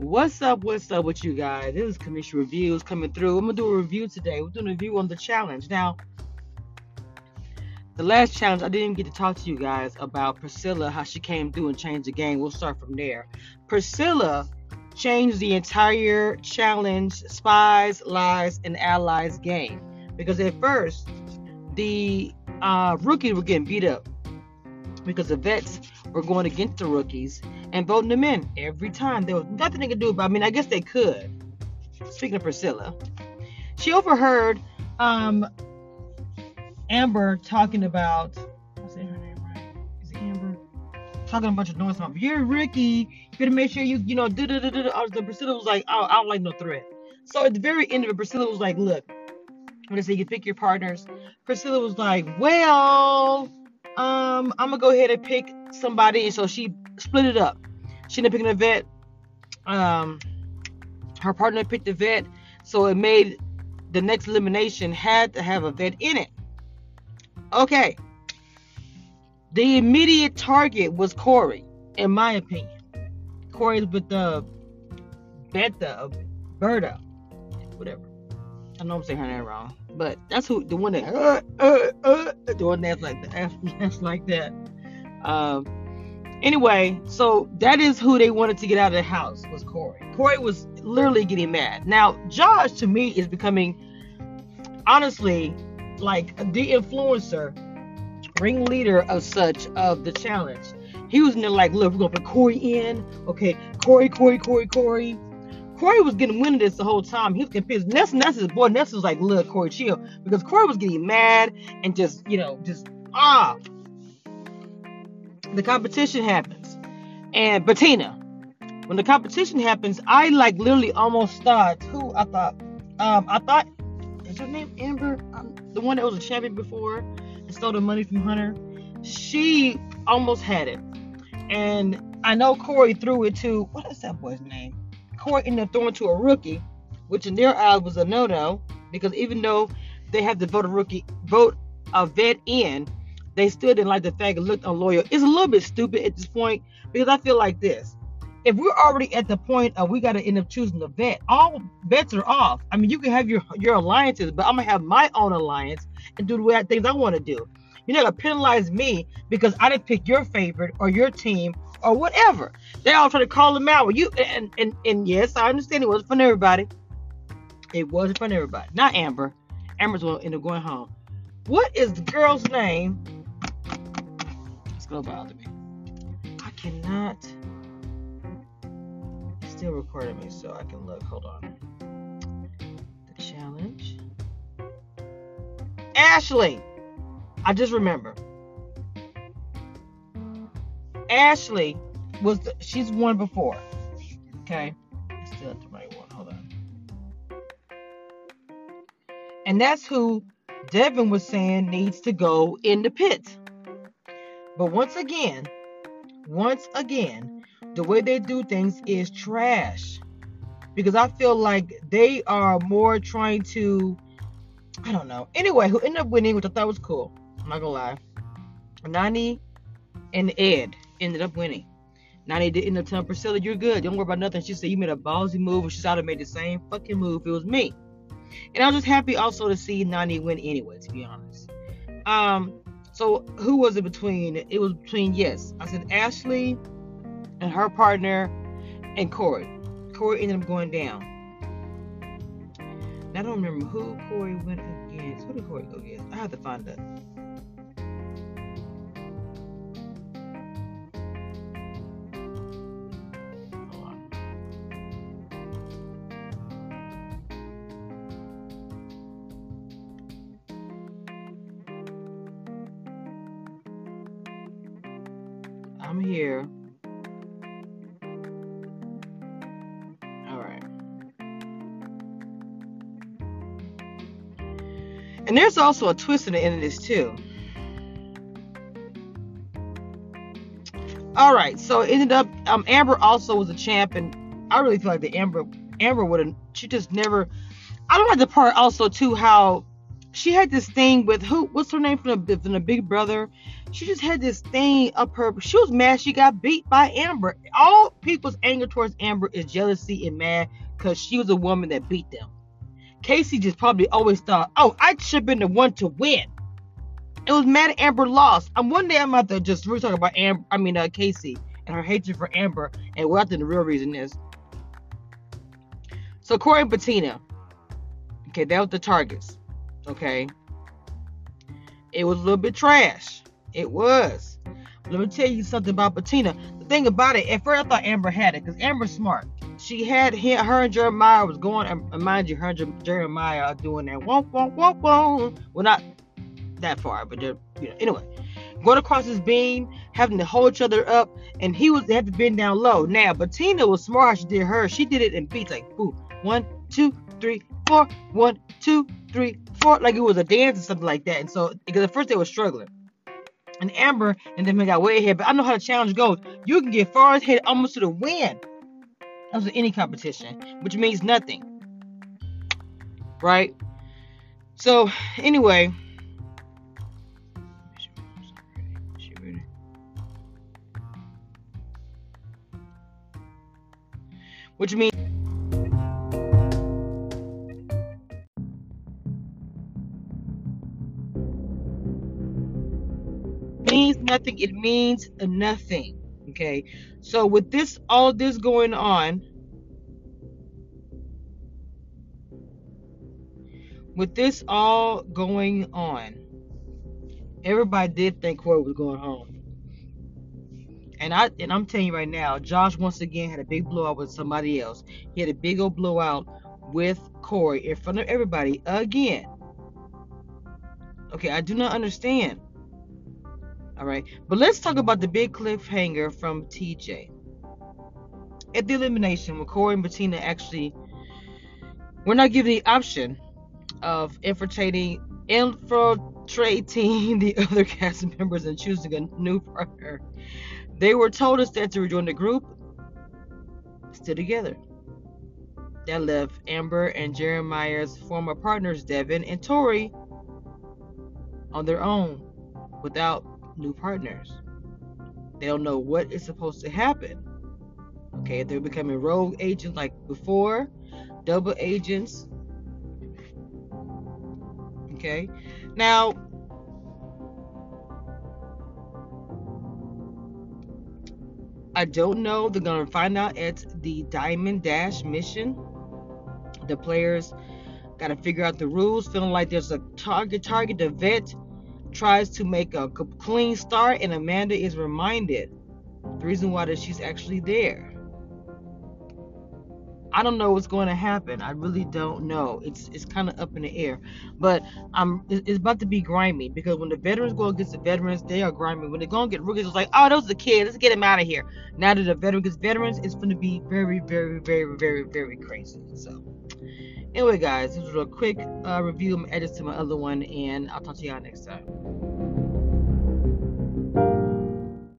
What's up? What's up with you guys? This is Cameshia Reviews coming through. I'm gonna do a review today. We're doing a review on the challenge. Now, the last challenge, I didn't get to talk to you guys about Priscilla, how she came through and changed the game. We'll start from there. Priscilla changed the entire challenge, spies, lies, and allies game because at first the uh, rookies were getting beat up because the vets were going against the rookies and voting them in every time. There was nothing they could do about. I mean, I guess they could. Speaking of Priscilla, she overheard um, Amber talking about. I her name right? Is it Amber? Talking a bunch of noise about you're Ricky. You better make sure you you know. Da da da da. The Priscilla was like, oh, I don't like no threat. So at the very end of it, Priscilla was like, look. When they say you pick your partners, Priscilla was like, well, um, I'm gonna go ahead and pick somebody, so she split it up. She ended up picking a vet. Um, her partner picked a vet, so it made the next elimination had to have a vet in it. Okay. The immediate target was Cory, in my opinion. Cory's with the Beta, Berta, whatever. I know I'm saying her name wrong, but that's who the one that uh, uh, uh, the one that's like the that's like that. Um, anyway, so that is who they wanted to get out of the house was Cory. Cory was literally getting mad. Now, Josh to me is becoming honestly like the influencer, ringleader of such of the challenge. He was in there like, look, we're gonna put Cory in. Okay, Cory, Cory, Cory, Cory. Cory was getting wind of this the whole time. He was confused. Ness, Ness, boy, Ness was like, look, Cory, chill. Because Cory was getting mad and just, you know, just, ah. The competition happens. And Bettina, when the competition happens, I like literally almost thought, who I thought, um, I thought, is her name Amber? Um, the one that was a champion before and stole the money from Hunter. She almost had it. And I know Cory threw it to, what is that boy's name? Cory ended up throwing to a rookie, which in their eyes was a no-no because even though they had to vote a rookie, vote a vet in, they still didn't like the fact it looked unloyal. It's a little bit stupid at this point because I feel like this. If we're already at the point of we got to end up choosing the vet, all bets are off. I mean, you can have your your alliances, but I'm gonna have my own alliance and do the way things I want to do. You're not gonna penalize me because I didn't pick your favorite or your team or whatever. They all try to call him out. Well, you and and and yes, I understand it wasn't fun everybody. It wasn't fun everybody. Not Amber. Amber's to end up going home. What is the girl's name? Gonna bother me. I cannot. It's still recording me, so I can look. Hold on. The challenge. Ashley. I just remember. Ashley was the, she's won before. Okay. Still the right one. Hold on. And that's who Devin was saying needs to go in the pit. But once again, once again, the way they do things is trash. Because I feel like they are more trying to I don't know. Anyway, who ended up winning, which I thought was cool. I'm not gonna lie. Nany and Ed ended up winning. Nany did end up telling Priscilla, "You're good. Don't worry about nothing." She said, "You made a ballsy move," and she should have made the same fucking move. It was me, and I was just happy also to see Nany win anyway. To be honest, um, so who was it between? It was between yes, I said Ashley and her partner and Cory. Cory ended up going down. I don't remember who Cory went against. Who did Cory go against? I have to find that. I'm here. All right. And there's also a twist in the end of this too. All right, so it ended up um, Amber also was a champ, and I really feel like the Amber Amber would have she just never. I don't like the part also too how she had this thing with who? What's her name from the from the Big Brother? She just had this thing up her. She was mad she got beat by Amber. All people's anger towards Amber is jealousy and mad because she was a woman that beat them. Kaycee just probably always thought, oh, I should have been the one to win. It was mad Amber lost. I'm one day I'm about to just really talk about Amber. I mean uh, Kaycee and her hatred for Amber and what I think the real reason is. So Cory and Bettina. Okay, that was the targets. Okay. It was a little bit trash. It was. Let me tell you something about Bettina. The thing about it, at first I thought Amber had it because Amber's smart. She had him, her and Jeremiah was going, and mind you, her and Jeremiah are doing that womp womp womp womp. Well, not that far, but you know, anyway. Going across his beam, having to hold each other up, and he was had to bend down low. Now, Bettina was smart how she did her. She did it in beats like boom, one, two, three, four, one, two, three, four, like it was a dance or something like that. And so, because at first they were struggling. And Amber and then they got way ahead, but I know how the challenge goes. You can get far ahead almost to the win. That's with any competition, which means nothing. Right? So, anyway. Which means means nothing. It means nothing. Okay. So with this, all this going on, with this all going on, everybody did think Cory was going home. And I and I'm telling you right now, Josh once again had a big blowout with somebody else. He had a big old blowout with Cory in front of everybody again. Okay, I do not understand. All right. But let's talk about the big cliffhanger from TJ. At the elimination, when Cory and Bettina actually we're not given the option of infiltrating infiltrating the other cast members and choosing a new partner. They were told instead to rejoin the group, still together. That left Amber and Jeremiah's former partners, Devin and Tori, on their own without new partners. They don't know what is supposed to happen. Okay, they're becoming rogue agents like before, double agents. Okay, now I don't know. They're gonna find out at the Diamond Dash mission. The players got to figure out the rules. Feeling like there's a target, target to vet tries to make a clean start, and Amanda is reminded the reason why that she's actually there. I don't know what's going to happen. I really don't know. It's it's kind of up in the air, but um, I'm it's about to be grimy because when the veterans go against the veterans, they are grimy. When they go and get rookies, it's like, oh, those are the kids. Let's get them out of here. Now that the veteran gets veterans, it's going to be very, very, very, very, very crazy. So. Anyway, guys, this was a quick uh, review. I'm edit to my other one, and I'll talk to y'all next time.